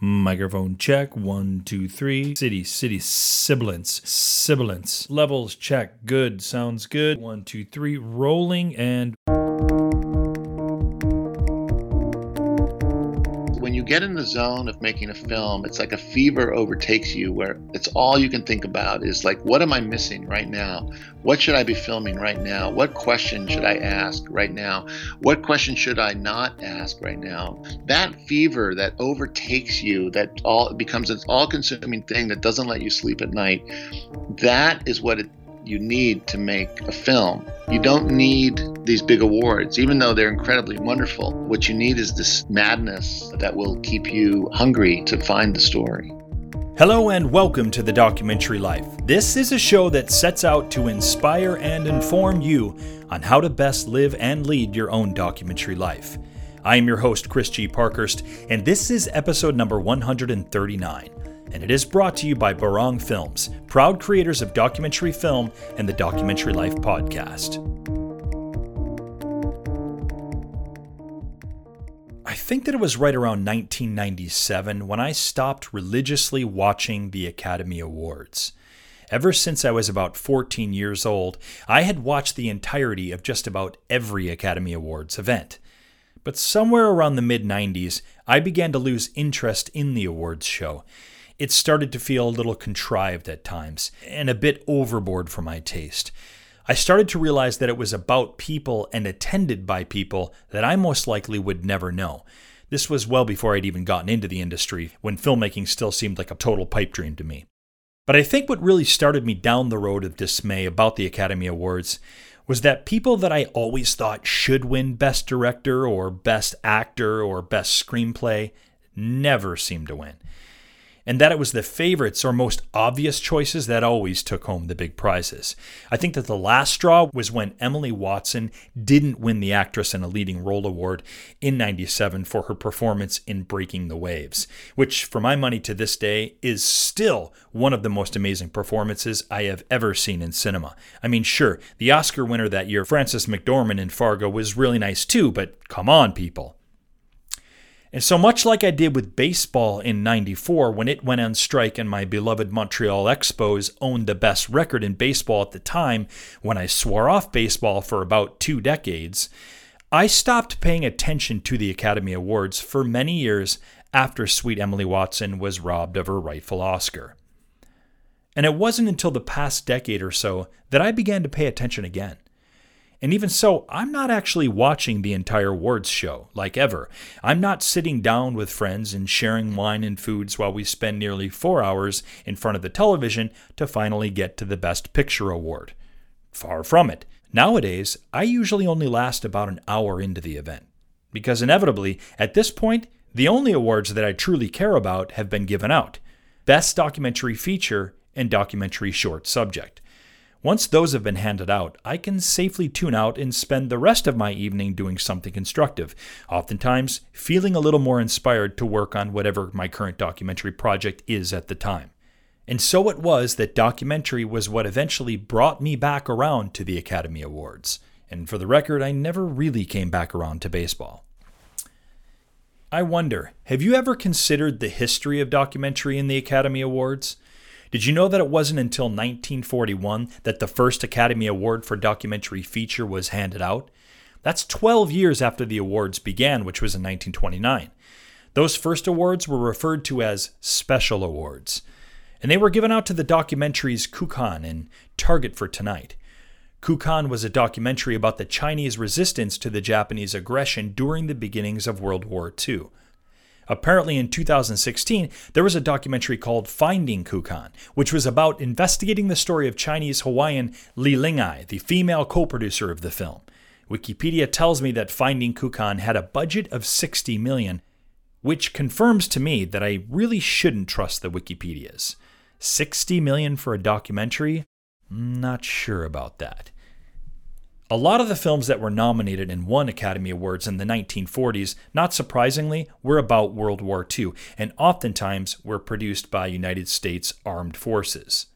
Microphone check. One, two, three. City, city, sibilance, sibilance. Levels check. Good. Sounds good. One, two, three. Rolling and. Get in the zone of making a film, it's like a fever overtakes you where it's all you can think about is like, what am I missing right now? What should I be filming right now? What question should I ask right now? What question should I not ask right now? That fever that overtakes you, that all becomes an all consuming thing that doesn't let you sleep at night, that is what it you need to make a film. You don't need these big awards, even though they're incredibly wonderful. What you need is this madness that will keep you hungry to find the story. Hello and welcome to The Documentary Life. This is a show that sets out to inspire and inform you on how to best live and lead your own documentary life. I am your host, Chris G. Parkhurst, and this is episode number 139 and it is brought to you by Barong Films, proud creators of documentary film and the Documentary Life podcast. I think that it was right around 1997 when I stopped religiously watching the Academy Awards. Ever since I was about 14 years old, I had watched the entirety of just about every Academy Awards event. But somewhere around the mid 90s, I began to lose interest in the awards show, it started to feel a little contrived at times and a bit overboard for my taste. I started to realize that it was about people and attended by people that I most likely would never know. This was well before I'd even gotten into the industry, when filmmaking still seemed like a total pipe dream to me. But I think what really started me down the road of dismay about the Academy Awards was that people that I always thought should win Best Director or Best Actor or Best Screenplay never seemed to win and that it was the favorites or most obvious choices that always took home the big prizes. I think that the last straw was when Emily Watson didn't win the Actress in a Leading Role Award in 97 for her performance in Breaking the Waves, which, for my money to this day, is still one of the most amazing performances I have ever seen in cinema. I mean, sure, the Oscar winner that year, Frances McDormand in Fargo, was really nice too, but come on, people. And so much like I did with baseball in 94 when it went on strike and my beloved Montreal Expos owned the best record in baseball at the time when I swore off baseball for about two decades, I stopped paying attention to the Academy Awards for many years after Sweet Emily Watson was robbed of her rightful Oscar. And it wasn't until the past decade or so that I began to pay attention again. And even so, I'm not actually watching the entire awards show, like ever. I'm not sitting down with friends and sharing wine and foods while we spend nearly four hours in front of the television to finally get to the Best Picture award. Far from it. Nowadays, I usually only last about an hour into the event. Because inevitably, at this point, the only awards that I truly care about have been given out Best Documentary Feature and Documentary Short Subject. Once those have been handed out, I can safely tune out and spend the rest of my evening doing something constructive, oftentimes feeling a little more inspired to work on whatever my current documentary project is at the time. And so it was that documentary was what eventually brought me back around to the Academy Awards. And for the record, I never really came back around to baseball. I wonder, have you ever considered the history of documentary in the Academy Awards? Did you know that it wasn't until 1941 that the first Academy Award for Documentary Feature was handed out? That's 12 years after the awards began, which was in 1929. Those first awards were referred to as special awards, and they were given out to the documentaries Kukan and Target for Tonight. Kukan was a documentary about the Chinese resistance to the Japanese aggression during the beginnings of World War II. Apparently, in 2016, there was a documentary called Finding Kukan, which was about investigating the story of Chinese Hawaiian Li Lingai, the female co producer of the film. Wikipedia tells me that Finding Kukan had a budget of 60 million, which confirms to me that I really shouldn't trust the Wikipedias. 60 million for a documentary? Not sure about that. A lot of the films that were nominated and won Academy Awards in the 1940s, not surprisingly, were about World War II and oftentimes were produced by United States Armed Forces.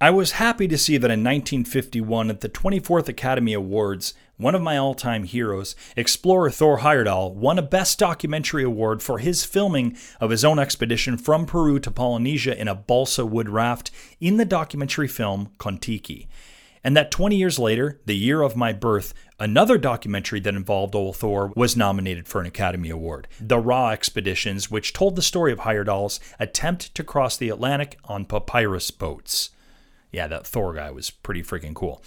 I was happy to see that in 1951 at the 24th Academy Awards, one of my all time heroes, explorer Thor Heyerdahl won a Best Documentary Award for his filming of his own expedition from Peru to Polynesia in a balsa wood raft in the documentary film Kon-Tiki. And that 20 years later, the year of my birth, another documentary that involved old Thor was nominated for an Academy Award The Ra Expeditions, which told the story of Heyerdahl's attempt to cross the Atlantic on papyrus boats. Yeah, that Thor guy was pretty freaking cool.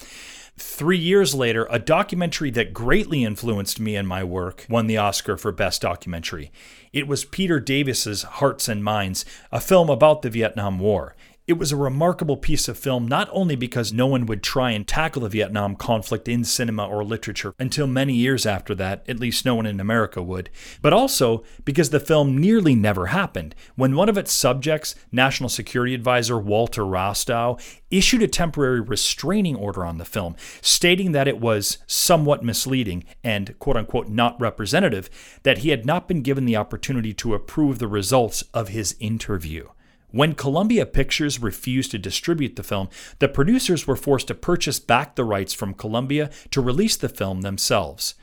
Three years later, a documentary that greatly influenced me and my work won the Oscar for Best Documentary. It was Peter Davis's Hearts and Minds, a film about the Vietnam War. It was a remarkable piece of film not only because no one would try and tackle the Vietnam conflict in cinema or literature until many years after that, at least no one in America would, but also because the film nearly never happened. When one of its subjects, National Security Advisor Walter Rostow, issued a temporary restraining order on the film, stating that it was somewhat misleading and quote unquote not representative, that he had not been given the opportunity to approve the results of his interview. When Columbia Pictures refused to distribute the film, the producers were forced to purchase back the rights from Columbia to release the film themselves,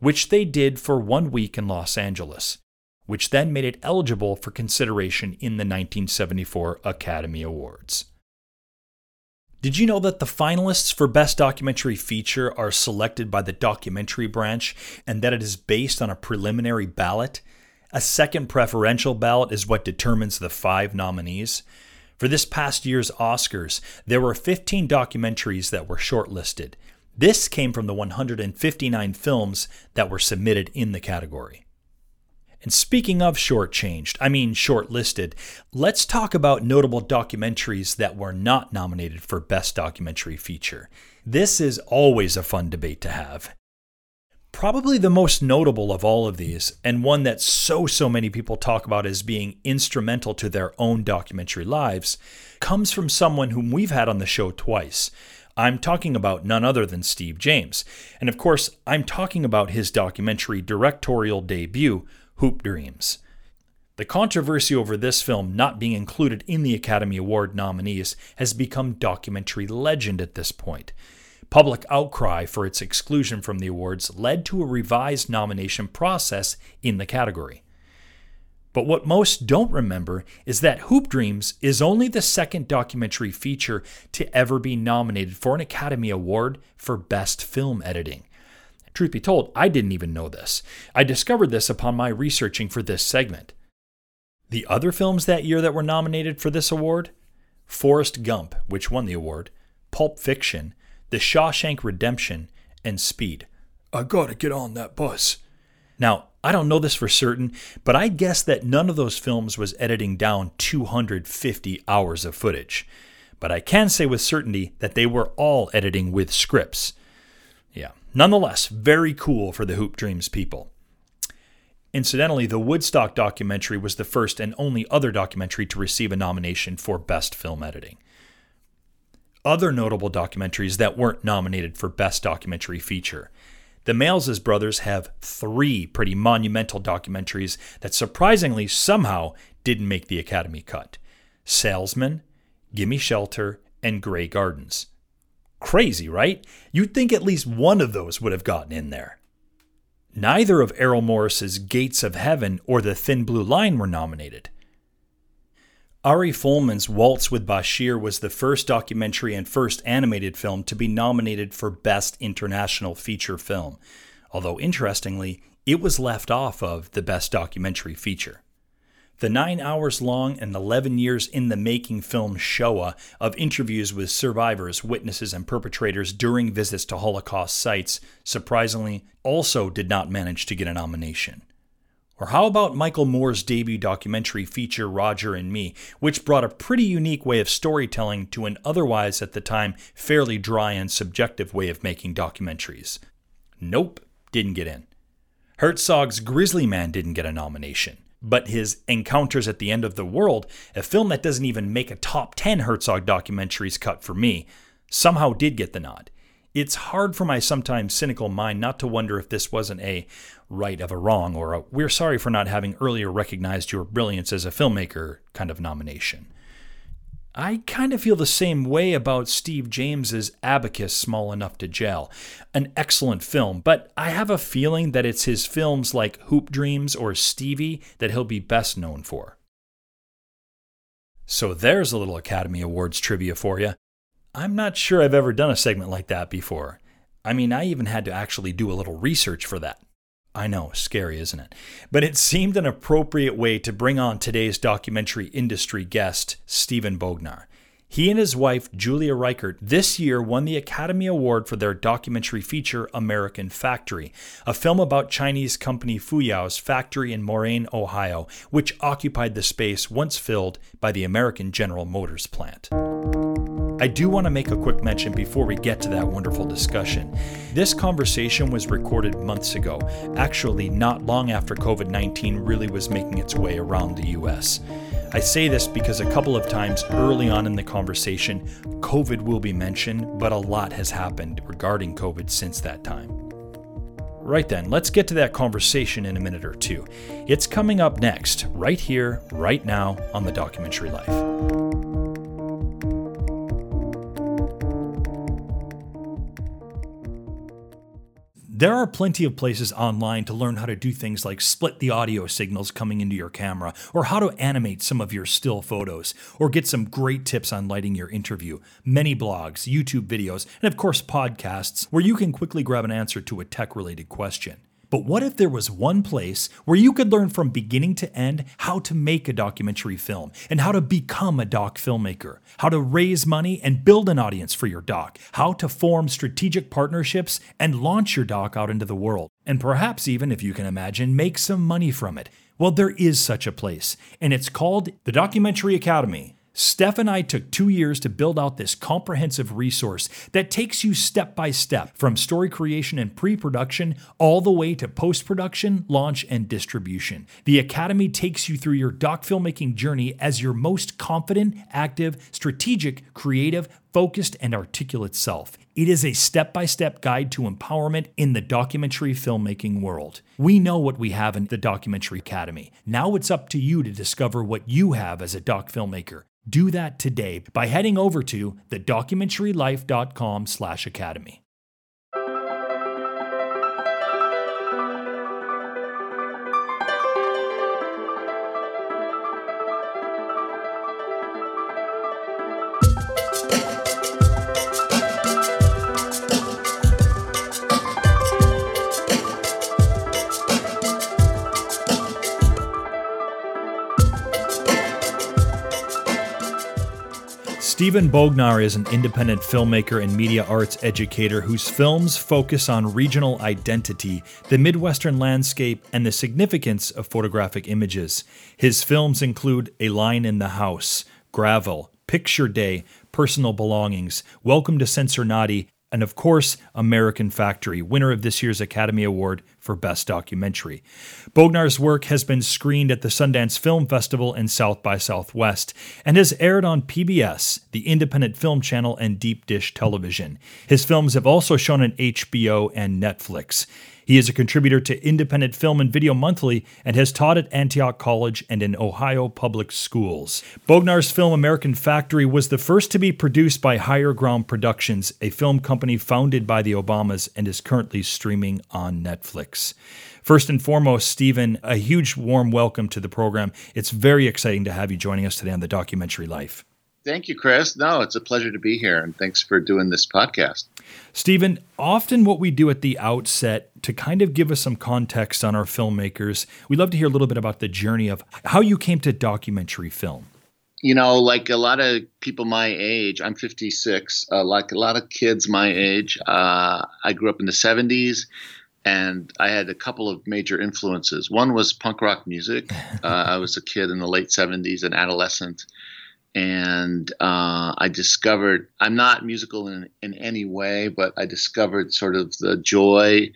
which they did for one week in Los Angeles, which then made it eligible for consideration in the 1974 Academy Awards. Did you know that the finalists for Best Documentary Feature are selected by the documentary branch and that it is based on a preliminary ballot? A second preferential ballot is what determines the five nominees. For this past year's Oscars, there were 15 documentaries that were shortlisted. This came from the 159 films that were submitted in the category. And speaking of shortchanged, I mean shortlisted, let's talk about notable documentaries that were not nominated for Best Documentary Feature. This is always a fun debate to have. Probably the most notable of all of these, and one that so, so many people talk about as being instrumental to their own documentary lives, comes from someone whom we've had on the show twice. I'm talking about none other than Steve James. And of course, I'm talking about his documentary directorial debut, Hoop Dreams. The controversy over this film not being included in the Academy Award nominees has become documentary legend at this point. Public outcry for its exclusion from the awards led to a revised nomination process in the category. But what most don't remember is that Hoop Dreams is only the second documentary feature to ever be nominated for an Academy Award for Best Film Editing. Truth be told, I didn't even know this. I discovered this upon my researching for this segment. The other films that year that were nominated for this award Forrest Gump, which won the award, Pulp Fiction, the Shawshank Redemption, and Speed. I gotta get on that bus. Now, I don't know this for certain, but I guess that none of those films was editing down 250 hours of footage. But I can say with certainty that they were all editing with scripts. Yeah, nonetheless, very cool for the Hoop Dreams people. Incidentally, the Woodstock documentary was the first and only other documentary to receive a nomination for Best Film Editing other notable documentaries that weren't nominated for Best Documentary Feature. The Maysles brothers have three pretty monumental documentaries that surprisingly somehow didn't make the Academy cut Salesman, Gimme Shelter, and Grey Gardens. Crazy, right? You'd think at least one of those would have gotten in there. Neither of Errol Morris's Gates of Heaven or The Thin Blue Line were nominated. Ari Folman's Waltz with Bashir was the first documentary and first animated film to be nominated for Best International Feature Film, although interestingly, it was left off of the Best Documentary Feature. The nine hours long and 11 years in the making film Shoah of interviews with survivors, witnesses, and perpetrators during visits to Holocaust sites surprisingly also did not manage to get a nomination. Or how about Michael Moore's debut documentary feature, Roger and Me, which brought a pretty unique way of storytelling to an otherwise, at the time, fairly dry and subjective way of making documentaries? Nope, didn't get in. Herzog's Grizzly Man didn't get a nomination, but his Encounters at the End of the World, a film that doesn't even make a top 10 Herzog documentaries cut for me, somehow did get the nod. It's hard for my sometimes cynical mind not to wonder if this wasn't a right of a wrong or a we're sorry for not having earlier recognized your brilliance as a filmmaker kind of nomination. I kind of feel the same way about Steve James's Abacus Small Enough to Jail. An excellent film, but I have a feeling that it's his films like Hoop Dreams or Stevie that he'll be best known for. So there's a little Academy Awards trivia for you. I'm not sure I've ever done a segment like that before. I mean, I even had to actually do a little research for that. I know, scary, isn't it? But it seemed an appropriate way to bring on today's documentary industry guest, Steven Bognar. He and his wife, Julia Reichert, this year won the Academy Award for their documentary feature, American Factory, a film about Chinese company Fuyao's factory in Moraine, Ohio, which occupied the space once filled by the American General Motors plant. I do want to make a quick mention before we get to that wonderful discussion. This conversation was recorded months ago, actually, not long after COVID 19 really was making its way around the US. I say this because a couple of times early on in the conversation, COVID will be mentioned, but a lot has happened regarding COVID since that time. Right then, let's get to that conversation in a minute or two. It's coming up next, right here, right now, on the Documentary Life. There are plenty of places online to learn how to do things like split the audio signals coming into your camera, or how to animate some of your still photos, or get some great tips on lighting your interview. Many blogs, YouTube videos, and of course podcasts where you can quickly grab an answer to a tech related question. But what if there was one place where you could learn from beginning to end how to make a documentary film and how to become a doc filmmaker, how to raise money and build an audience for your doc, how to form strategic partnerships and launch your doc out into the world, and perhaps even, if you can imagine, make some money from it? Well, there is such a place, and it's called the Documentary Academy. Steph and I took two years to build out this comprehensive resource that takes you step by step from story creation and pre production all the way to post production, launch, and distribution. The Academy takes you through your doc filmmaking journey as your most confident, active, strategic, creative, focused, and articulate self. It is a step by step guide to empowerment in the documentary filmmaking world. We know what we have in the Documentary Academy. Now it's up to you to discover what you have as a doc filmmaker. Do that today by heading over to thedocumentarylife.com/academy. Steven Bognar is an independent filmmaker and media arts educator whose films focus on regional identity, the Midwestern landscape, and the significance of photographic images. His films include A Lion in the House, Gravel, Picture Day, Personal Belongings, Welcome to Cincinnati, and of course, American Factory, winner of this year's Academy Award for Best Documentary. Bognar's work has been screened at the Sundance Film Festival and South by Southwest and has aired on PBS, the independent film channel, and Deep Dish Television. His films have also shown on HBO and Netflix. He is a contributor to Independent Film and Video Monthly and has taught at Antioch College and in Ohio public schools. Bognar's film American Factory was the first to be produced by Higher Ground Productions, a film company founded by the Obamas and is currently streaming on Netflix. First and foremost, Steven, a huge warm welcome to the program. It's very exciting to have you joining us today on the documentary life. Thank you, Chris. No, it's a pleasure to be here, and thanks for doing this podcast. Steven, often what we do at the outset to kind of give us some context on our filmmakers, we'd love to hear a little bit about the journey of how you came to documentary film. You know, like a lot of people my age, I'm 56, uh, like a lot of kids my age, uh, I grew up in the 70s and I had a couple of major influences. One was punk rock music. Uh, I was a kid in the late 70s, an adolescent and uh, I discovered I'm not musical in in any way, but I discovered sort of the joy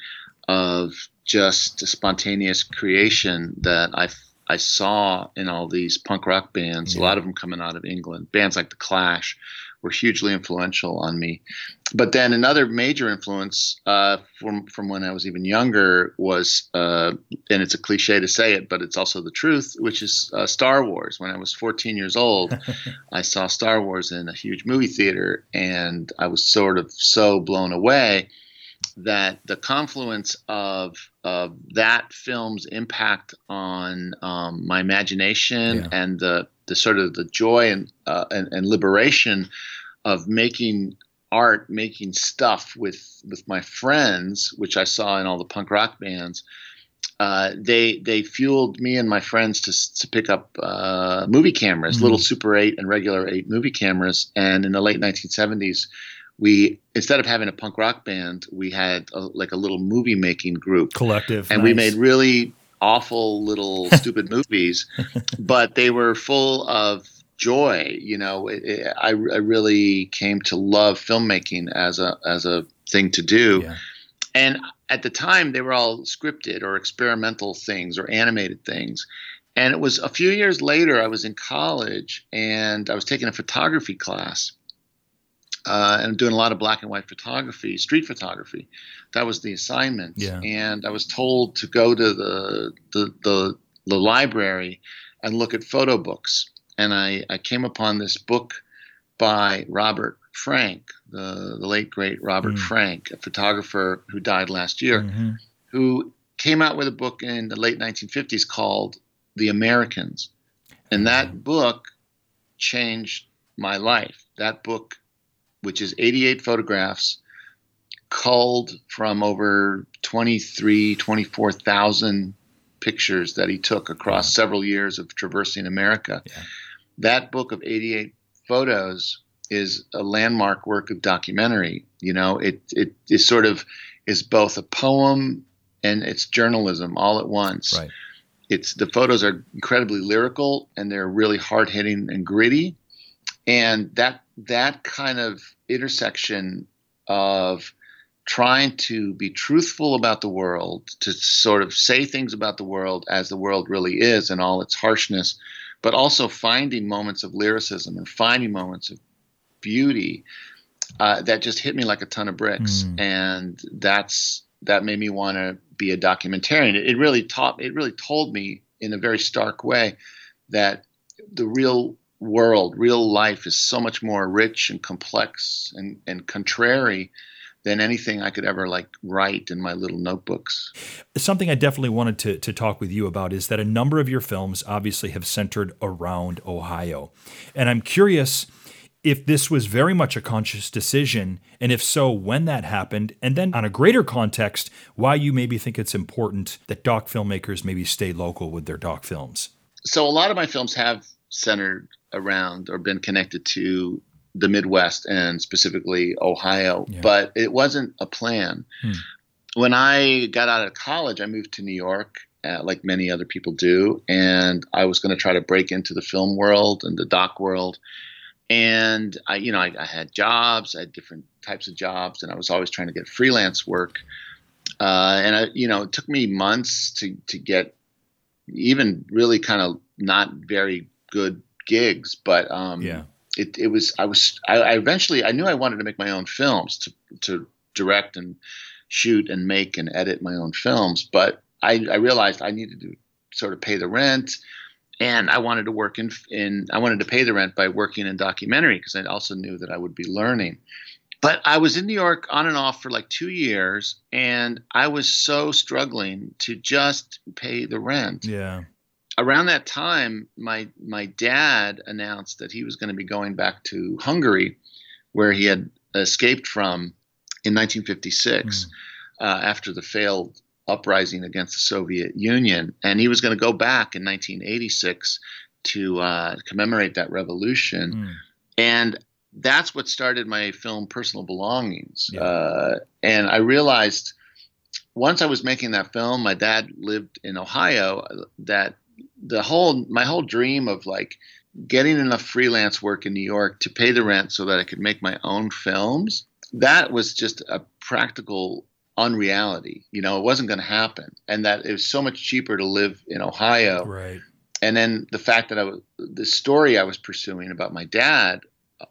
of just spontaneous creation that I I saw in all these punk rock bands, yeah. a lot of them coming out of England, bands like The Clash were hugely influential on me. But then another major influence uh, from from when I was even younger was, uh, and it's a cliche to say it, but it's also the truth, which is uh, Star Wars. When I was 14 years old, I saw Star Wars in a huge movie theater, and I was sort of so blown away that the confluence of of that film's impact on um, my imagination yeah. and the the sort of the joy and, uh, and, and liberation of making art, making stuff with with my friends, which I saw in all the punk rock bands. Uh, they they fueled me and my friends to to pick up uh, movie cameras, mm-hmm. little Super 8 and regular 8 movie cameras. And in the late 1970s, we instead of having a punk rock band, we had a, like a little movie making group collective, and nice. we made really awful little stupid movies, but they were full of joy. You know, it, it, I, I really came to love filmmaking as a as a thing to do, yeah. and at the time they were all scripted or experimental things or animated things. And it was a few years later, I was in college and I was taking a photography class uh, and doing a lot of black and white photography, street photography. That was the assignment. Yeah. And I was told to go to the, the, the, the library and look at photo books. And I, I came upon this book by Robert Frank, the, the late great Robert mm. Frank, a photographer who died last year, mm-hmm. who came out with a book in the late 1950s called The Americans. And that mm-hmm. book changed my life. That book which is 88 photographs culled from over 23, 24,000 pictures that he took across wow. several years of traversing America. Yeah. That book of 88 photos is a landmark work of documentary. You know, it it is sort of is both a poem and it's journalism all at once. Right. It's the photos are incredibly lyrical and they're really hard hitting and gritty, and that that kind of intersection of trying to be truthful about the world, to sort of say things about the world as the world really is and all its harshness, but also finding moments of lyricism and finding moments of beauty uh, that just hit me like a ton of bricks. Mm. And that's that made me want to be a documentarian. It, it really taught, it really told me in a very stark way that the real world, real life is so much more rich and complex and, and contrary than anything I could ever like write in my little notebooks. Something I definitely wanted to, to talk with you about is that a number of your films obviously have centered around Ohio. And I'm curious if this was very much a conscious decision, and if so, when that happened, and then on a greater context, why you maybe think it's important that doc filmmakers maybe stay local with their doc films. So a lot of my films have centered around or been connected to the Midwest and specifically Ohio, yeah. but it wasn't a plan. Hmm. When I got out of college, I moved to New York, uh, like many other people do, and I was going to try to break into the film world and the doc world. And I, you know, I, I, had jobs, I had different types of jobs, and I was always trying to get freelance work. Uh, and I, you know, it took me months to to get even really kind of not very good gigs, but um, yeah, it, it was I was I, I, eventually I knew I wanted to make my own films to to direct and shoot and make and edit my own films, but I, I realized I needed to sort of pay the rent, and I wanted to work in in I wanted to pay the rent by working in documentary because I also knew that I would be learning. But I was in New York on and off for like two years, and I was so struggling to just pay the rent. Yeah around that time, my my dad announced that he was going to be going back to Hungary, where he had escaped from in 1956 mm. uh, after the failed uprising against the Soviet Union, and he was going to go back in 1986 to uh, commemorate that revolution, mm. and that's what started my film Personal Belongings. Yeah. Uh, and I realized once I was making that film, my dad lived in Ohio, that the whole my whole dream of like getting enough freelance work in New York to pay the rent so that I could make my own films, that was just a practical unreality. You know, it wasn't going to happen. And that it was so much cheaper to live in Ohio right. and then the fact that I was the story I was pursuing about my dad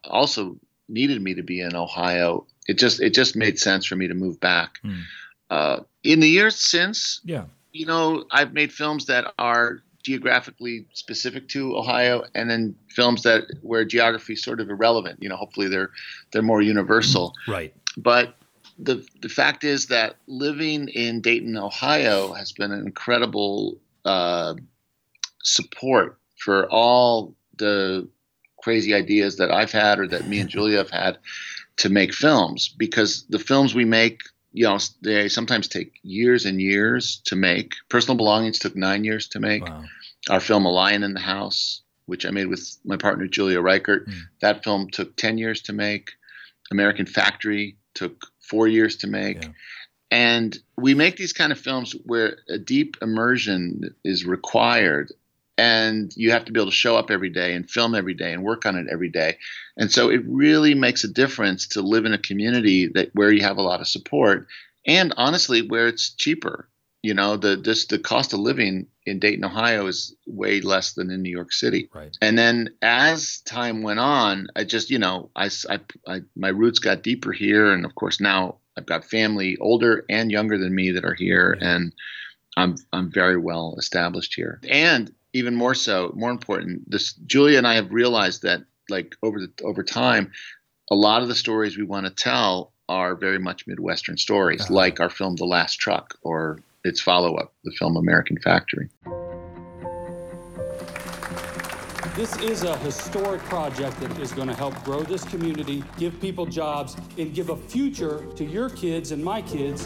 also needed me to be in Ohio. It just it just made sense for me to move back. Mm. Uh, in the years since, yeah, you know, I've made films that are geographically specific to Ohio, and then films that where geography is sort of irrelevant. You know, hopefully they're they're more universal. Right. But the the fact is that living in Dayton, Ohio, has been an incredible uh, support for all the crazy ideas that I've had or that me and Julia have had to make films because the films we make you know they sometimes take years and years to make personal belongings took nine years to make wow. Our film a lion in the house which i made with my partner julia reichert. Mm. that film took 10 years to make. American factory took four years to make. Yeah. and we make these kind of films where a deep immersion is required and you have to be able to show up every day and film every day and work on it every day. And so it really makes a difference to live in a community that where you have a lot of support and honestly where it's cheaper you know the just the cost of living in Dayton Ohio is way less than in New York City right and then as time went on I just you know I, I, I my roots got deeper here and of course now I've got family older and younger than me that are here yeah. and I'm I'm very well established here. And even more so, more important, this Julia and I have realized that like over the over time, a lot of the stories we want to tell are very much Midwestern stories, uh-huh. like our film The Last Truck or its follow-up, the film American Factory. This is a historic project that is going to help grow this community, give people jobs, and give a future to your kids and my kids.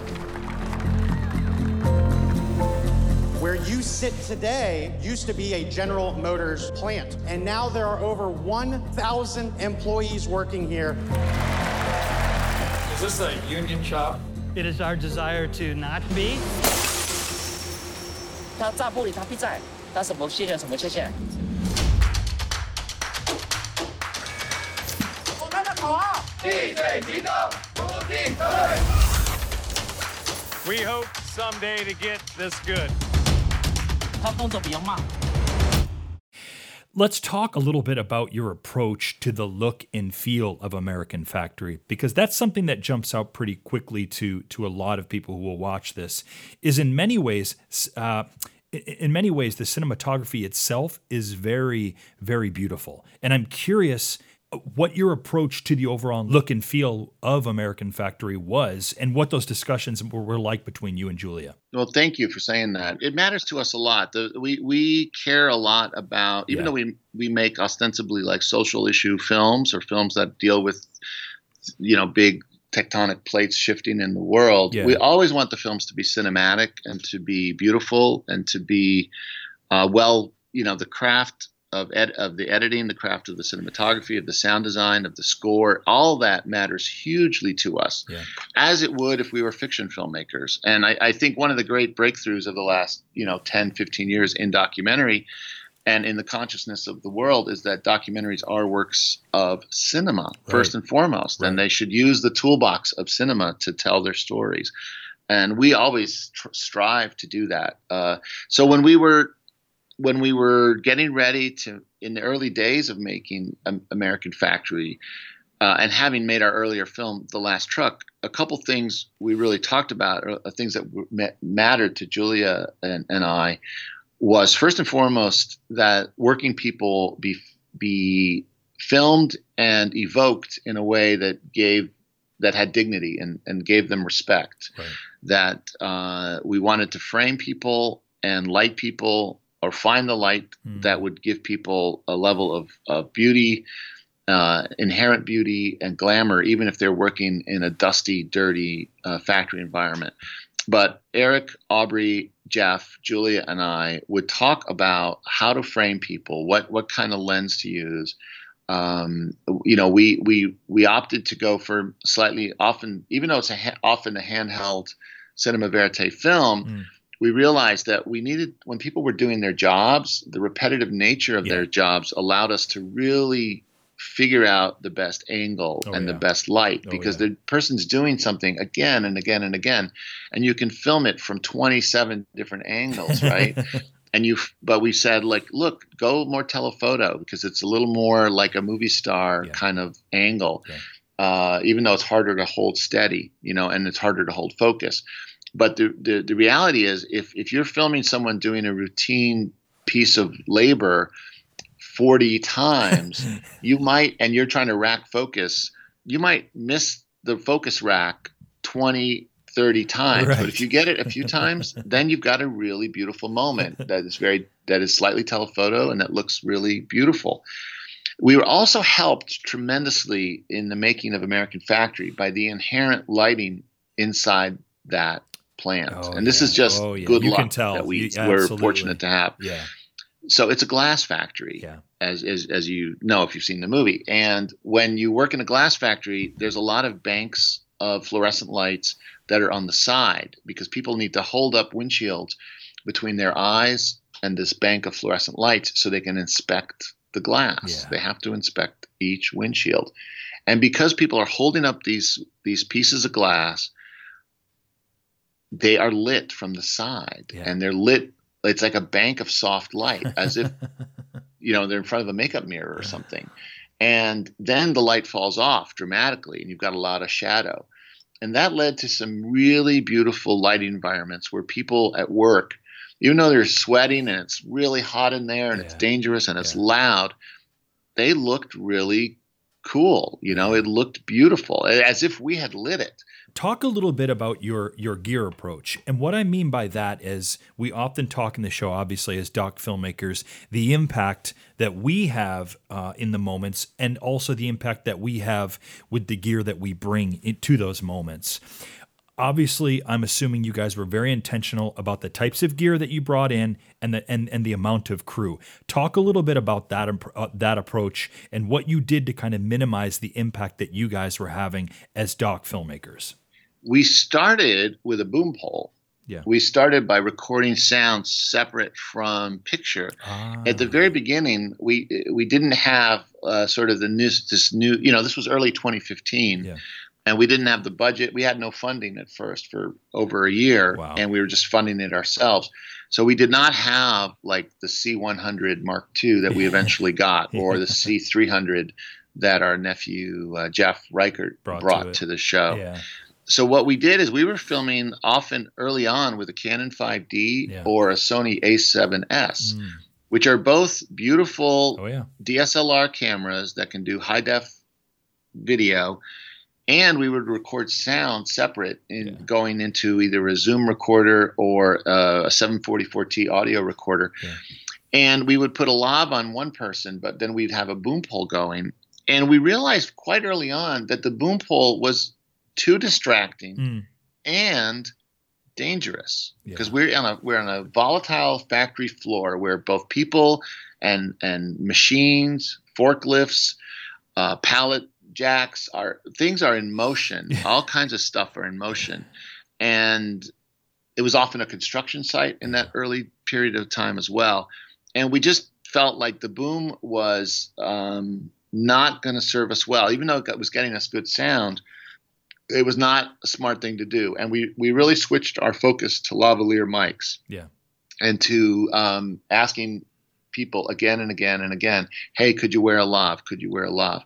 Where you sit today used to be a General Motors plant, and now there are over 1,000 employees working here. Is this a union shop? It is our desire to not be. 他炸玻璃他必在，他什么缺陷什么缺陷？我们的口号：地水行动，不进退。We hope someday to get this good. Let's talk a little bit about your approach to the look and feel of American Factory because that's something that jumps out pretty quickly to to a lot of people who will watch this. Is in many ways, uh, in many ways, the cinematography itself is very very beautiful, and I'm curious what your approach to the overall look and feel of American Factory was and what those discussions were, were, like between you and Julia. Well, thank you for saying that. It matters to us a lot. The, we we care a lot about even yeah. though we we make ostensibly like social issue films or films that deal with you know big tectonic plates shifting in the world. Yeah. We always want the films to be cinematic and to be beautiful and to be uh, well, you know, the craft of ed- of the editing, the craft of the cinematography, of the sound design, of the score, all that matters hugely to us, yeah. as it would if we were fiction filmmakers. And I, I, think one of the great breakthroughs of the last, you know, 10, 15 years in documentary and in the consciousness of the world is that documentaries are works of cinema, right. first and foremost, right. and they should use the toolbox of cinema to tell their stories. And we always tr- strive to do that. Uh, so when we were when we were getting ready to in the early days of making American Factory uh, and having made our earlier film The Last Truck, a couple things we really talked about, uh, things that mattered to Julia and, and I, was first and foremost that working people be be filmed and evoked in a way that gave that had dignity and, and gave them respect. Right. That uh, we wanted to frame people and light people or find the light mm. that would give people a level of, of beauty, uh, inherent beauty, and glamour, even if they're working in a dusty, dirty uh, factory environment. But Eric, Aubrey, Jeff, Julia, and I would talk about how to frame people, what what kind of lens to use. Um, you know, we we we opted to go for slightly often, even though it's a ha- often a handheld cinema verite film. Mm we realized that we needed when people were doing their jobs the repetitive nature of yeah. their jobs allowed us to really figure out the best angle oh, and yeah. the best light oh, because yeah. the person's doing something again and again and again and you can film it from 27 different angles right and you but we said like look go more telephoto because it's a little more like a movie star kind of angle uh, even though it's harder to hold steady you know and it's harder to hold focus but the, the the reality is if if you're filming someone doing a routine piece of labor 40 times you might and you're trying to rack focus you might miss the focus rack 20 30 times Right. but if you get it a few times then you've got a really beautiful moment that is very that is slightly telephoto and that looks really beautiful we were also helped tremendously in the making of american factory by the inherent lighting inside that plant Oh, and this yeah. is just Oh, yeah. good You luck can tell. that we You- were fortunate to have Yeah. so it's a glass factory Yeah. as, as as you know if you've seen the movie and when you work in a glass factory there's a lot of banks of fluorescent lights that are on the side because people need to hold up windshields between their eyes and this bank of fluorescent lights so they can inspect the glass Yeah. they have to inspect each windshield and because people are holding up these these pieces of glass they are lit from the side Yeah. and they're lit it's like a bank of soft light as if you know they're in front of a makeup mirror or something. And then the light falls off dramatically and you've got a lot of shadow. And that led to some really beautiful lighting environments where people at work even though they're sweating and it's really hot in there and it's dangerous and it's Yeah. loud they looked really cool you know it looked beautiful as if we had lit it Talk a little bit about your your gear approach. And what I mean by that is we often talk in the show, obviously, as doc filmmakers, the impact that we have uh, in the moments and also the impact that we have with the gear that we bring into those moments. Obviously, I'm assuming you guys were very intentional about the types of gear that you brought in and the and, and the amount of crew. Talk a little bit about that uh, that approach and what you did to kind of minimize the impact that you guys were having as doc filmmakers. We started with a boom pole Yeah. we started by recording sound separate from picture Ah. at the very beginning we we didn't have uh, sort of the new this new you know this was early 2015 Yeah. and we didn't have the budget we had no funding at first for over a year Wow. and we were just funding it ourselves so we did not have like the c100 mark ii that we eventually got or the c300 that our nephew uh, jeff reichert Brought brought, to to, the show yeah. So what we did is we were filming often early on with a Canon 5D Yeah. or a Sony A7S, Mm. which are both beautiful Oh yeah. DSLR cameras that can do high def video. And we would record sound separate in Yeah. going into either a Zoom recorder or uh, a 744T audio recorder. And we would put a lav on one person, but then we'd have a boom pole going. And we realized quite early on that the boom pole was too distracting Mm. and dangerous Yeah. because we're on a we're on a volatile factory floor where both people and and machines, forklifts, uh, pallet jacks are things are in motion. Yeah. All kinds of stuff are in motion, and it was often a construction site in that early period of time as well. And we just felt like the boom was um, not going to serve us well, even though it was getting us good sound it was not a smart thing to do, and we we really switched our focus to lavalier mics. Yeah. and to um, asking people again and again and again, "Hey, could you wear a lav? Could you wear a lav?"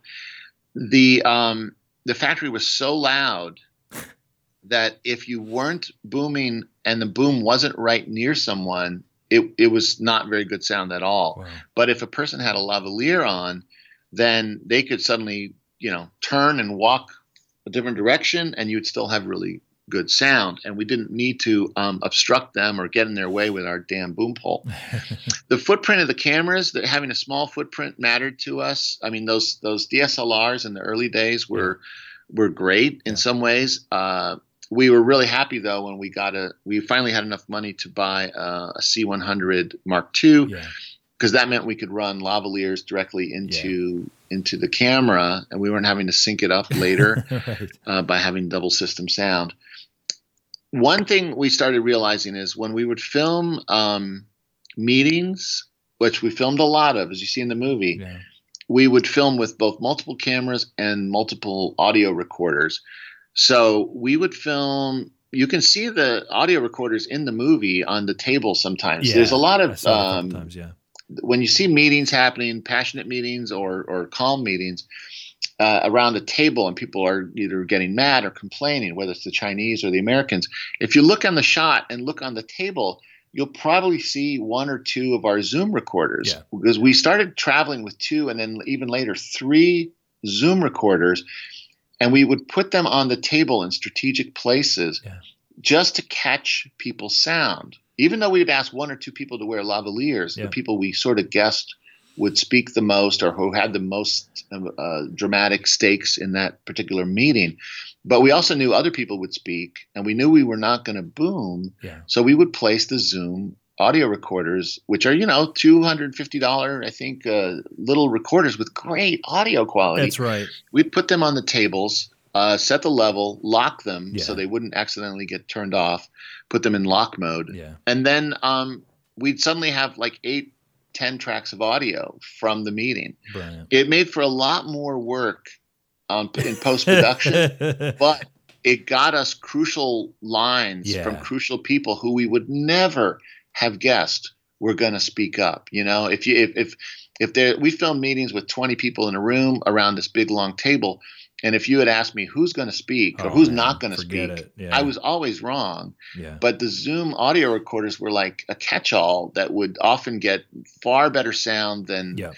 The um, the factory was so loud that if you weren't booming and the boom wasn't right near someone, it it was not very good sound at all. Wow. But if a person had a lavalier on, then they could suddenly, you know, turn and walk a different direction, and you'd still have really good sound. And we didn't need to um, obstruct them or get in their way with our damn boom pole. the footprint of the cameras, that having a small footprint mattered to us. I mean, those those DSLRs in the early days were were great in some ways. Uh, we were really happy though when we got a we finally had enough money to buy uh, a C100 Mark II Yeah. Because that meant we could run lavaliers directly into into the camera, and we weren't having to sync it up later right. uh, by having double system sound. One thing we started realizing is when we would film um, meetings, which we filmed a lot of, as you see in the movie, Yeah. we would film with both multiple cameras and multiple audio recorders. So we would film you can see the audio recorders in the movie on the table sometimes. Yeah, There's a lot of saw it a couple um, yeah. When you see meetings happening, passionate meetings or or calm meetings uh, around a table, and people are either getting mad or complaining, whether it's the Chinese or the Americans. If you look on the shot and look on the table, you'll probably see one or two of our Zoom recorders Yeah. because we started traveling with two, and then even later three Zoom recorders, and we would put them on the table in strategic places Yeah. just to catch people's sound. Even though we'd ask one or two people to wear lavaliers, Yeah. the people we sort of guessed would speak the most or who had the most uh, dramatic stakes in that particular meeting. But we also knew other people would speak, and we knew we were not going to boom. Yeah. So we would place the Zoom audio recorders, which are, you know, $250, I think, uh, little recorders with great audio quality That's right. we'd put them on the tables, uh, set the level, lock them Yeah. so they wouldn't accidentally get turned off, put them in lock mode, Yeah. and then um, we'd suddenly have like eight, ten tracks of audio from the meeting. Brilliant. It made for a lot more work um, in post production, but it got us crucial lines Yeah. from crucial people who we would never have guessed were going to speak up. You know, if you if if if there we filmed meetings with 20 people in a room around this big long table, and if you had asked me who's going to speak or Oh, who's man, not going to speak. Yeah. I was always wrong. yeah. But the Zoom audio recorders were like a catch-all that would often get far better sound than Yeah.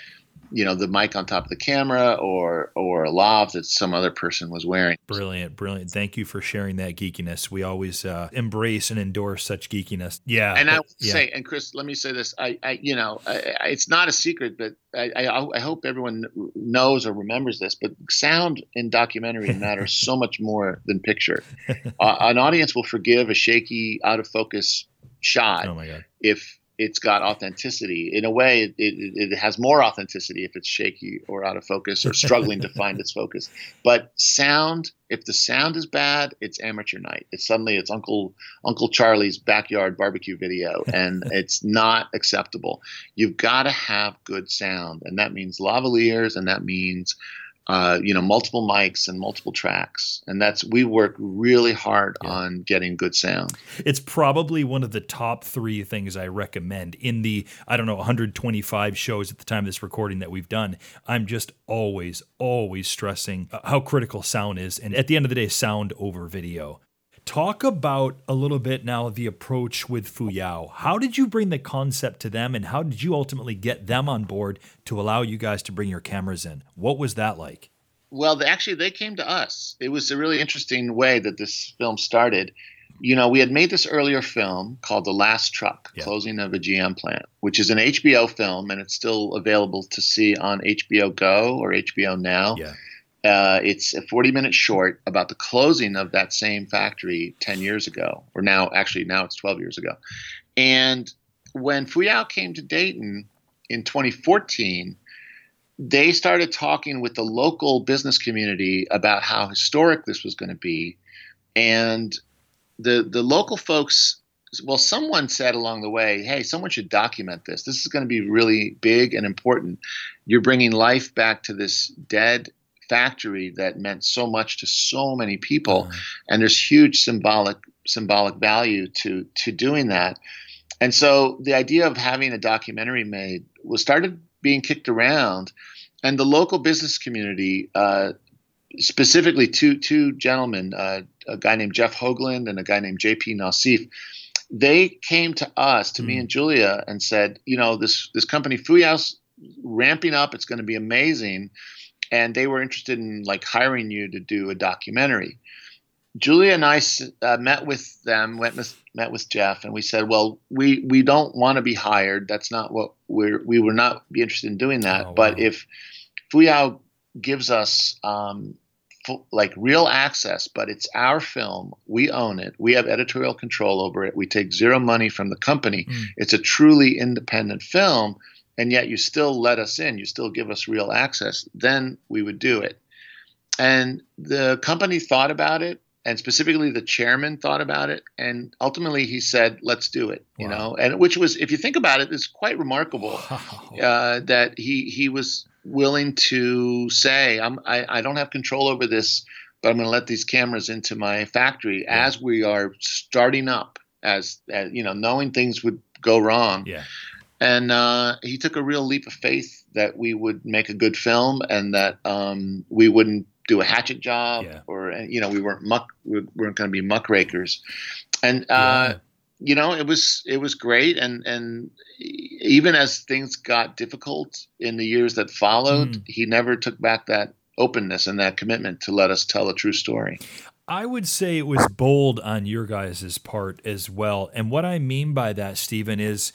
You know the mic on top of the camera or or a lav that some other person was wearing. Brilliant, brilliant. Thank you for sharing that geekiness. We always uh, embrace and endorse such geekiness. Yeah. and I would yeah. say, and Chris, let me say this: I, I you know, I, I, it's not a secret, but I, I, I hope everyone knows or remembers this. But sound in documentary matters so much more than picture. uh, an audience will forgive a shaky, out of focus shot Oh my god. if it's got authenticity. In a way, it, it, it has more authenticity if it's shaky or out of focus or struggling to find its focus. But sound, if the sound is bad, it's amateur night. It's suddenly it's Uncle Uncle Charlie's backyard barbecue video, and it's not acceptable. You've got to have good sound, and that means lavaliers, and that means uh, you know multiple mics and multiple tracks, and that's we work really hard on getting good sound. It's probably one of the top three things I recommend in the, I don't know, 125 shows at the time of this recording that we've done. I'm just always, always stressing uh, how critical sound is. And at the end of the day, sound over video. Talk about a little bit now the approach with Fuyao. How did you bring the concept to them and how did you ultimately get them on board to allow you guys to bring your cameras in? What was that like? Well, they, actually, they came to us. It was a really interesting way that this film started. You know, we had made this earlier film called The Last Truck, Yeah. Closing of a GM Plant, which is an HBO film, and it's still available to see on HBO Go or HBO Now. Yeah. Uh, it's a 40 minute short about the closing of that same factory 10 years ago, or now, actually, now it's 12 years ago. And when Fuyao came to Dayton in 2014, they started talking with the local business community about how historic this was going to be. And the, the local folks, well, someone said along the way, hey, someone should document this. This is going to be really big and important. You're bringing life back to this dead factory that meant so much to so many people. And there's huge symbolic symbolic value to to doing that. And so the idea of having a documentary made was started being kicked around. And the local business community uh, specifically two two gentlemen uh, a guy named jeff hoagland and a guy named jp Nauseef they came to us to me and julia and said you know this this company fuyao's ramping up. It's going to be amazing and they were interested in like hiring you to do a documentary. Julia and I uh, met with them, went with, met with Jeff, and we said, "Well, we we don't want to be hired. That's not what we're we would not be interested in doing that. Oh, but wow. if Fuyao gives us um, full, like real access, but it's our film, we own it. We have editorial control over it. We take zero money from the company. Mm. It's a truly independent film." And yet you still let us in, you still give us real access, then we would do it. And the company thought about it, and specifically the chairman thought about it, and ultimately he said, "Let's do it." You know, and which was, if you think about it, is quite remarkable uh, that he he was willing to say, I'm, I, I don't have control over this but I'm going to let these cameras into my factory yeah. as we are starting up, as, as, you know, knowing things would go wrong. Yeah. And uh, he took a real leap of faith that we would make a good film and that um, we wouldn't do a hatchet job yeah. or you know we weren't muck we weren't going to be muckrakers and uh, yeah. you know it was it was great and and even as things got difficult in the years that followed mm. he never took back that openness and that commitment to let us tell a true story I would say it was bold on your guys' part as well. And what I mean by that, Steven, is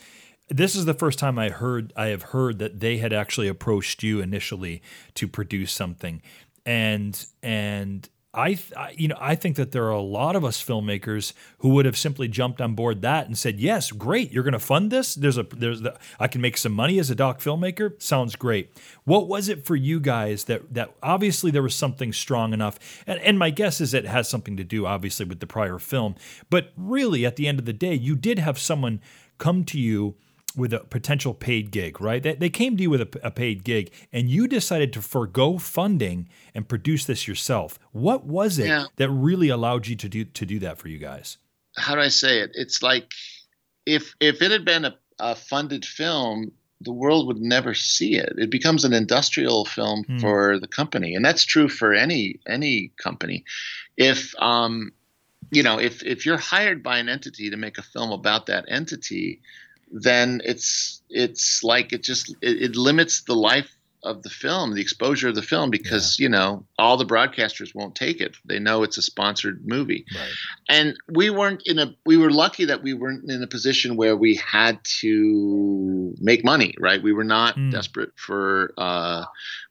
this is the first time I heard I have heard that they had actually approached you initially to produce something and and I, you know, I think that there are a lot of us filmmakers who would have simply jumped on board that and said, "Yes, great, you're going to fund this. There's a, there's the, I can make some money as a doc filmmaker. Sounds great." What was it for you guys that that obviously there was something strong enough, and, and my guess is it has something to do obviously with the prior film, but really at the end of the day, you did have someone come to you with a potential paid gig, right? They, they came to you with a, a, paid gig and you decided to forego funding and produce this yourself. What was it yeah. that really allowed you to do to do that for you guys? How do I say it? It's like if if it had been a, a funded film, the world would never see it. It becomes an industrial film hmm. for the company, and that's true for any any company. If um, you know, if if you're hired by an entity to make a film about that entity, then it's it's like it just it, it, limits the life of the film, the exposure of the film, because yeah. you know all the broadcasters won't take it. They know it's a sponsored movie, right. and we weren't in a. We were lucky that we weren't in a position where we had to make money. Right, we were not mm. desperate for uh,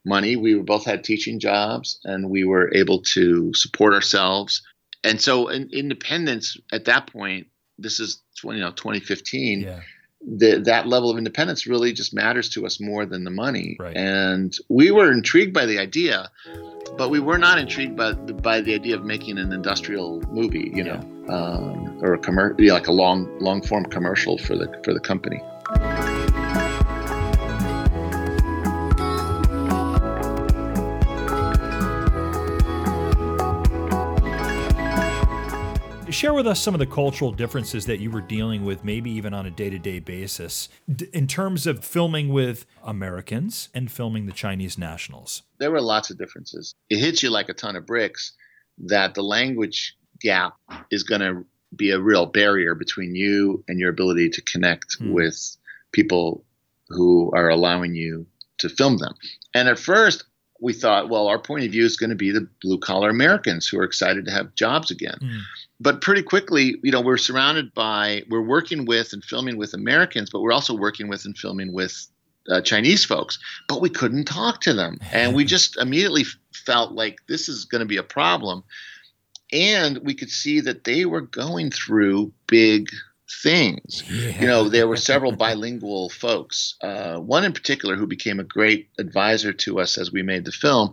money. We were both had teaching jobs, and we were able to support ourselves. And so, in, independence at that point, this is 20, you know 2015. Yeah the, that level of independence really just matters to us more than the money. Right. And we were intrigued by the idea, but we were not intrigued by the, by the idea of making an industrial movie, you know, um, or a commer- like a long long form commercial for the for the company. Share with us some of the cultural differences that you were dealing with, maybe even on a day to day basis, in terms of filming with Americans and filming the Chinese nationals. There were lots of differences. It hits you like a ton of bricks that the language gap is going to be a real barrier between you and your ability to connect hmm. with people who are allowing you to film them. And at first, we thought, well, our point of view is going to be the blue collar Americans who are excited to have jobs again. Mm. But pretty quickly, you know, we're surrounded by, we're working with and filming with Americans, but we're also working with and filming with uh, Chinese folks, but we couldn't talk to them. And we just immediately felt like this is going to be a problem. And we could see that they were going through big things. Yeah. You know, there were several bilingual folks. Uh, one in particular who became a great advisor to us as we made the film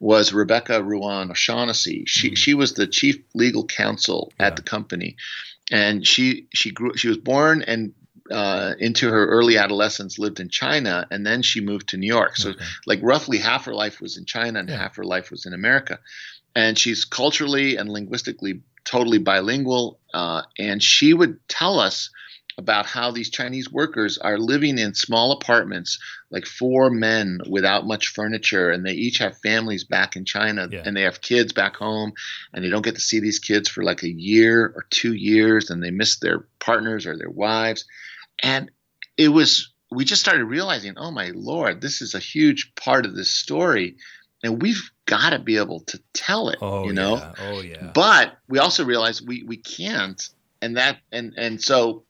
was Rebecca Ruan O'Shaughnessy. She mm-hmm. she was the chief legal counsel yeah. at the company, and she she grew she was born and uh, into her early adolescence lived in China, and then she moved to New York. So, okay. like roughly half her life was in China and yeah. half her life was in America. And she's culturally and linguistically totally bilingual, uh, and she would tell us about how these Chinese workers are living in small apartments, like four men without much furniture, and they each have families back in China, yeah. and they have kids back home, and they don't get to see these kids for like a year or two years, and they miss their partners or their wives, and it was we just started realizing, oh my lord, this is a huge part of this story and we've got to be able to tell it oh, you know yeah. oh yeah but we also realize we we can't and that and and so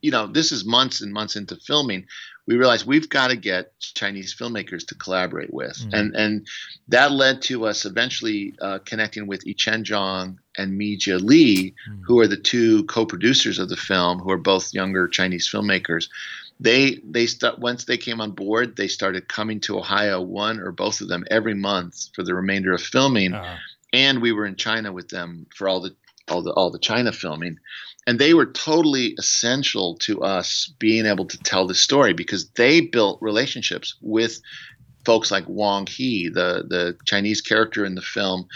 you know this is months and months into filming we realized we've got to get chinese filmmakers to collaborate with mm-hmm. and and that led to us eventually uh, connecting with Yiqian Zhang and Mijie Li mm-hmm. who are the two co-producers of the film who are both younger chinese filmmakers they they st- once they came on board, they started coming to Ohio, one or both of them every month for the remainder of filming, uh-huh. and we were in China with them for all the all the all the China filming, and they were totally essential to us being able to tell the story because they built relationships with folks like Wong He, the the Chinese character in the film,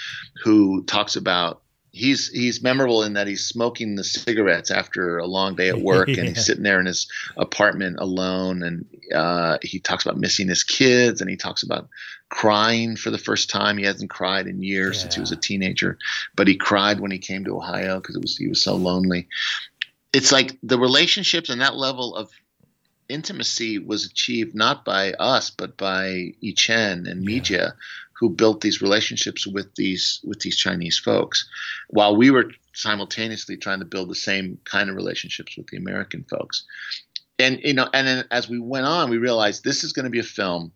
who talks about he's he's memorable in that he's smoking the cigarettes after a long day at work and he's sitting there in his apartment alone and uh, he talks about missing his kids and he talks about crying for the first time he hasn't cried in years yeah. since he was a teenager but he cried when he came to ohio because it was he was so lonely it's like the relationships and that level of intimacy was achieved not by us but by Chen and yeah. Mijie who built these relationships with these with these Chinese folks, while we were simultaneously trying to build the same kind of relationships with the American folks. And you know, and then as we went on, we realized this is going to be a film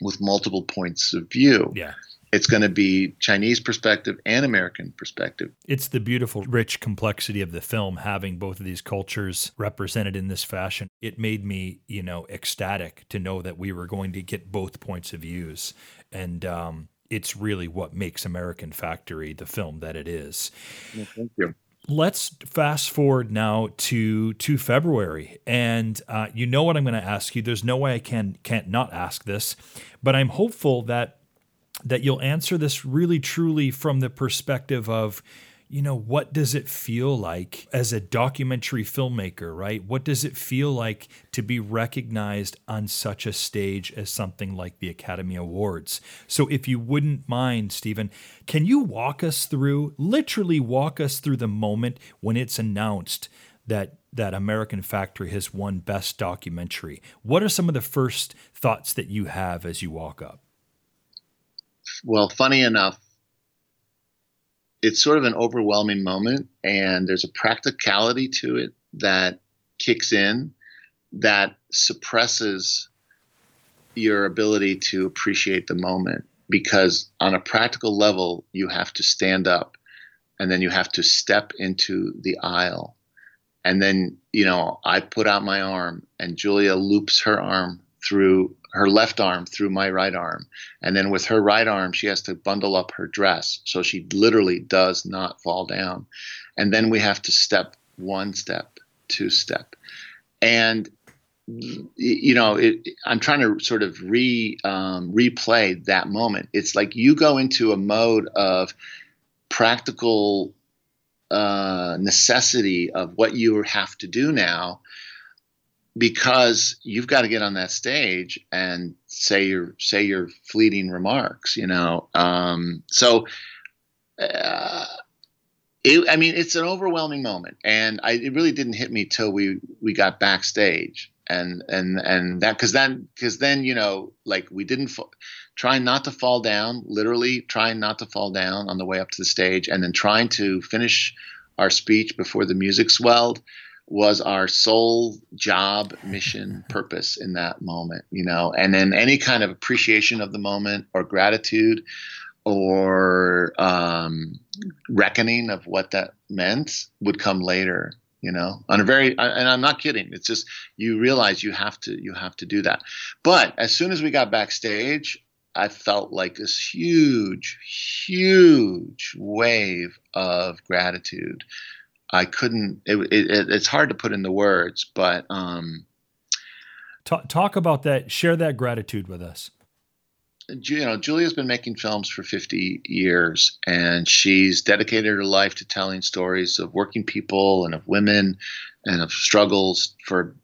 with multiple points of view. Yeah. It's going to be Chinese perspective and American perspective. It's the beautiful, rich complexity of the film having both of these cultures represented in this fashion. It made me, you know, ecstatic to know that we were going to get both points of views and um, it's really what makes American Factory the film that it is. Well, thank you. Let's fast forward now to to February, and uh, you know what I'm going to ask you. There's no way I can can't not ask this, but I'm hopeful that that you'll answer this really truly from the perspective of you know, what does it feel like as a documentary filmmaker, right? What does it feel like to be recognized on such a stage as something like the Academy Awards? So, if you wouldn't mind, Steven, can you walk us through, literally walk us through the moment when it's announced that that American Factory has won Best Documentary? What are some of the first thoughts that you have as you walk up? Well, funny enough, it's sort of an overwhelming moment and there's a practicality to it that kicks in that suppresses your ability to appreciate the moment because on a practical level you have to stand up and then you have to step into the aisle. And then you know i put out my arm and julia loops her arm through her left arm through my right arm. And then with her right arm, she has to bundle up her dress. So she literally does not fall down. And then we have to step one step, two step. And you know, it, I'm trying to sort of re um, replay that moment. It's like you go into a mode of practical uh, necessity of what you have to do now, because you've got to get on that stage and say your say your fleeting remarks you know? Um, so uh, it, i mean it's an overwhelming moment and I, it really didn't hit me till we we got backstage and and and that because then because then you know like we didn't fa- trying not to fall down literally trying not to fall down on the way up to the stage and then trying to finish our speech before the music swelled was our sole job, mission, purpose in that moment, you know, and then any kind of appreciation of the moment or gratitude or um, reckoning of what that meant would come later you know? On a very and i'm not kidding. It's just you realize you have to you have to do that. But as soon as we got backstage i felt like this huge huge wave of gratitude I couldn't. It, it, it's hard to put into words, but um, talk, talk about that. Share that gratitude with us. You know, Julia's been making films for 50 years, and she's dedicated her life to telling stories of working people and of women, and of struggles for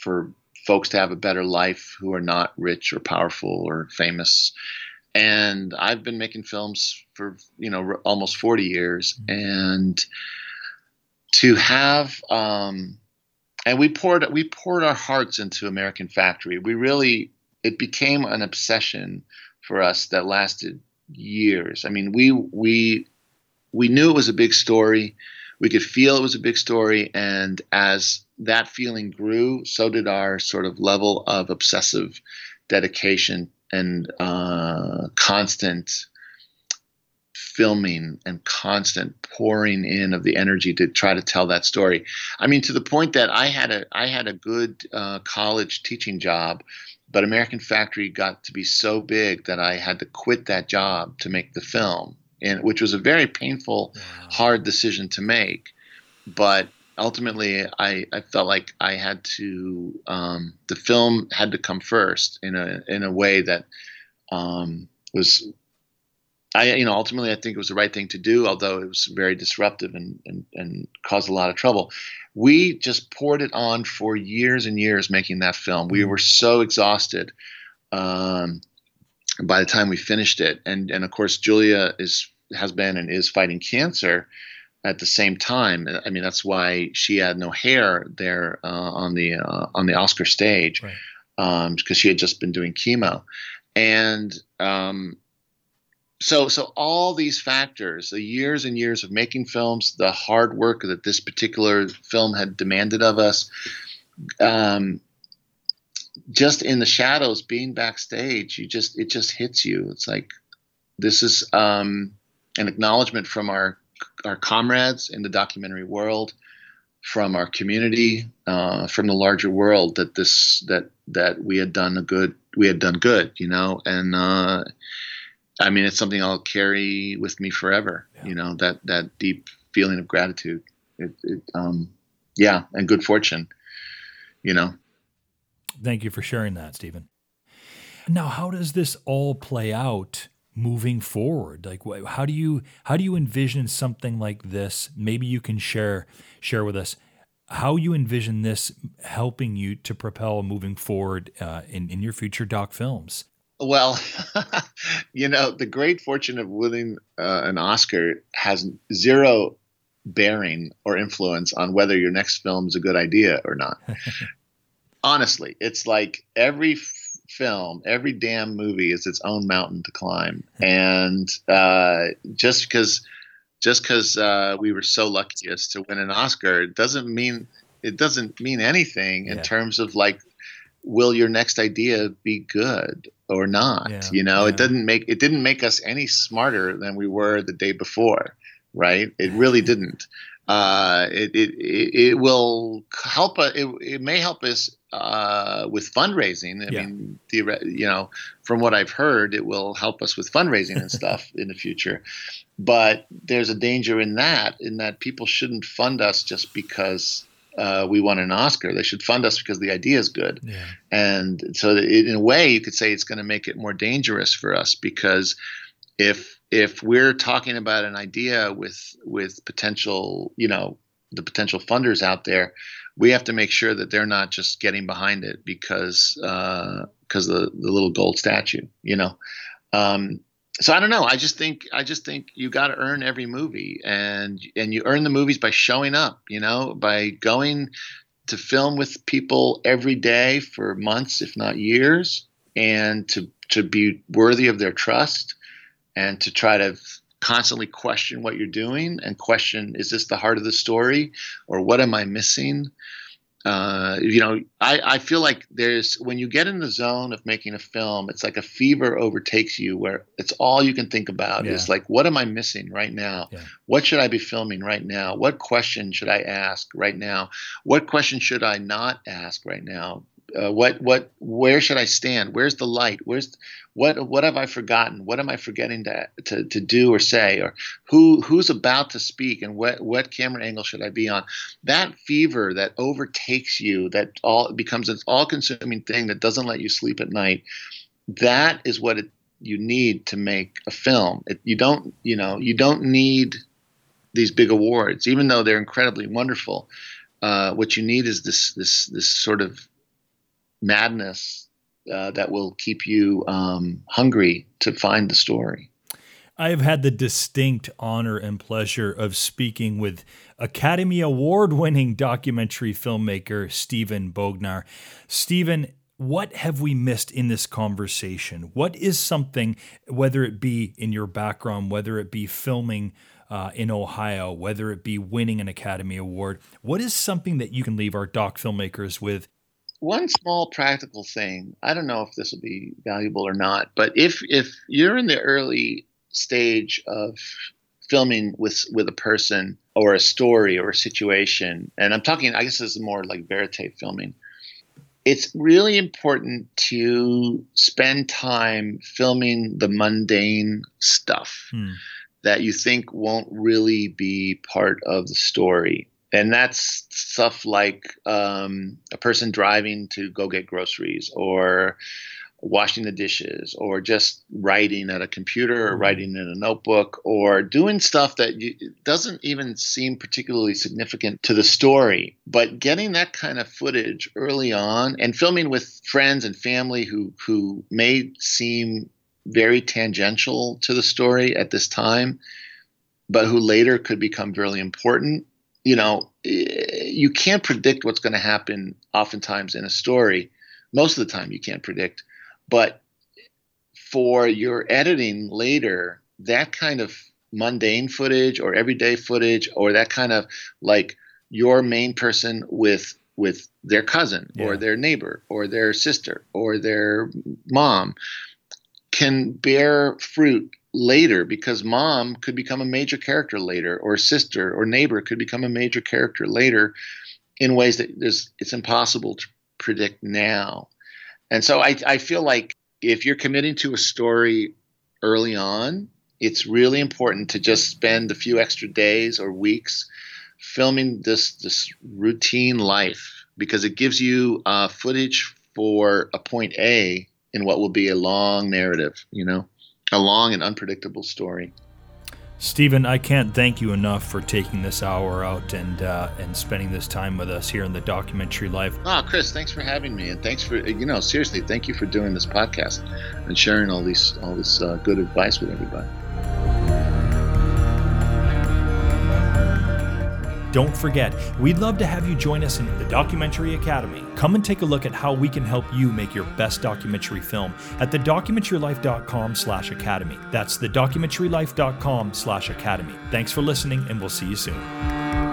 for folks to have a better life who are not rich or powerful or famous. And I've been making films for you know almost 40 years, mm-hmm. and to have um, and we poured we poured our hearts into American Factory. We really it became an obsession for us that lasted years. I mean, we we we knew it was a big story. We could feel it was a big story, and as that feeling grew, so did our sort of level of obsessive dedication and uh, constant filming and constant pouring in of the energy to try to tell that story. I mean, to the point that I had a I had a good uh, college teaching job, but American Factory got to be so big that I had to quit that job to make the film, and which was a very painful, wow. hard decision to make. But ultimately, I, I felt like I had to um, the film had to come first in a in a way that um, was I, you know, ultimately I think it was the right thing to do, although it was very disruptive and, and, and caused a lot of trouble. We just poured it on for years and years making that film. We were so exhausted um, by the time we finished it. And, and of course, Julia is, has been and is fighting cancer at the same time. I mean, that's why she had no hair there uh, on the, uh, on the Oscar stage because right. um, she had just been doing chemo. And, um, so so all these factors the years and years of making films the hard work that this particular film had demanded of us um, just in the shadows being backstage you just it just hits you. It's like this is um, an acknowledgement from our our comrades in the documentary world from our community uh, from the larger world that this that that we had done a good we had done good you know? And uh, I mean, it's something I'll carry with me forever. Yeah. You know, that that deep feeling of gratitude. It, it, um, yeah, and good fortune. You know. Thank you for sharing that, Steven. Now, how does this all play out moving forward? Like, how do you how do you envision something like this? Maybe you can share share with us how you envision this helping you to propel moving forward uh, in in your future doc films. Well, you know, the great fortune of winning uh, an Oscar has zero bearing or influence on whether your next film is a good idea or not. Honestly, it's like every f- film, every damn movie is its own mountain to climb, and uh, just because just because uh, we were so lucky as to win an Oscar doesn't mean it doesn't mean anything in yeah. terms of like will your next idea be good or not yeah, you know? Yeah. it didn't make it didn't make us any smarter than we were the day before right? It really didn't. Uh, it, it, it will help uh, it, it may help us uh, with fundraising. I yeah. mean the, you know from what i've heard it will help us with fundraising and stuff in the future. But there's a danger in that in that people shouldn't fund us just because uh, we won an Oscar. They should fund us because the idea is good. Yeah. And so, it, in a way, you could say it's going to make it more dangerous for us because if if we're talking about an idea with with potential, you know, the potential funders out there, we have to make sure that they're not just getting behind it because because uh, the the little gold statue, you know. Um, so I don't know. I just think I just think you got to earn every movie, and and you earn the movies by showing up. You know, by going to film with people every day for months, if not years, and to to be worthy of their trust, and to try to constantly question what you're doing and question is this the heart of the story or what am I missing? Uh, you know, I, I feel like there's when you get in the zone of making a film, it's like a fever overtakes you where it's all you can think about yeah. is like, what am I missing right now? Yeah. What should I be filming right now? What question should I ask right now? What question should I not ask right now? Uh, what what where should I stand? Where's the light? Where's what what have I forgotten? What am I forgetting to, to, to do or say? Or who who's about to speak and what what camera angle should I be on? That fever that overtakes you, that all becomes an all consuming thing that doesn't let you sleep at night. That is what it, you need to make a film. It, you don't you know you don't need these big awards, even though they're incredibly wonderful. Uh, what you need is this this this sort of madness uh, that will keep you um, hungry to find the story. I have had the distinct honor and pleasure of speaking with Academy Award winning documentary filmmaker Steven Bognar. Steven, what have we missed in this conversation? What is something, whether it be in your background, whether it be filming uh, in Ohio, whether it be winning an Academy Award, what is something that you can leave our doc filmmakers with one small practical thing i don't know if this will be valuable or not but if if you're in the early stage of filming with with a person or a story or a situation and i'm talking i guess this is more like verite filming it's really important to spend time filming the mundane stuff hmm. that you think won't really be part of the story and that's stuff like um, a person driving to go get groceries or washing the dishes or just writing at a computer or Mm-hmm. writing in a notebook or doing stuff that you, doesn't even seem particularly significant to the story but getting that kind of footage early on and filming with friends and family who who may seem very tangential to the story at this time but who later could become really important you know eh, you can't predict what's going to happen oftentimes in a story. Most of the time you can't predict. But for your editing later that kind of mundane footage or everyday footage or that kind of like your main person with with their cousin or their neighbor or their sister or their mom can bear fruit later because mom could become a major character later or sister or neighbor could become a major character later in ways that it's impossible to predict now. And so I, I feel like if you're committing to a story early on it's really important to just spend a few extra days or weeks filming this this routine life because it gives you uh, footage for a point A in what will be a long narrative, you know, a long and unpredictable story. Steven, I can't thank you enough for taking this hour out and uh, and spending this time with us here in the documentary life. Oh, Chris, thanks for having me, and thanks for you know seriously, thank you for doing this podcast and sharing all these all this uh, good advice with everybody. Don't forget, we'd love to have you join us in the Documentary Academy. Come and take a look at how we can help you make your best documentary film at thedocumentarylife.com slash academy. That's thedocumentarylife.com slash academy. Thanks for listening, and we'll see you soon.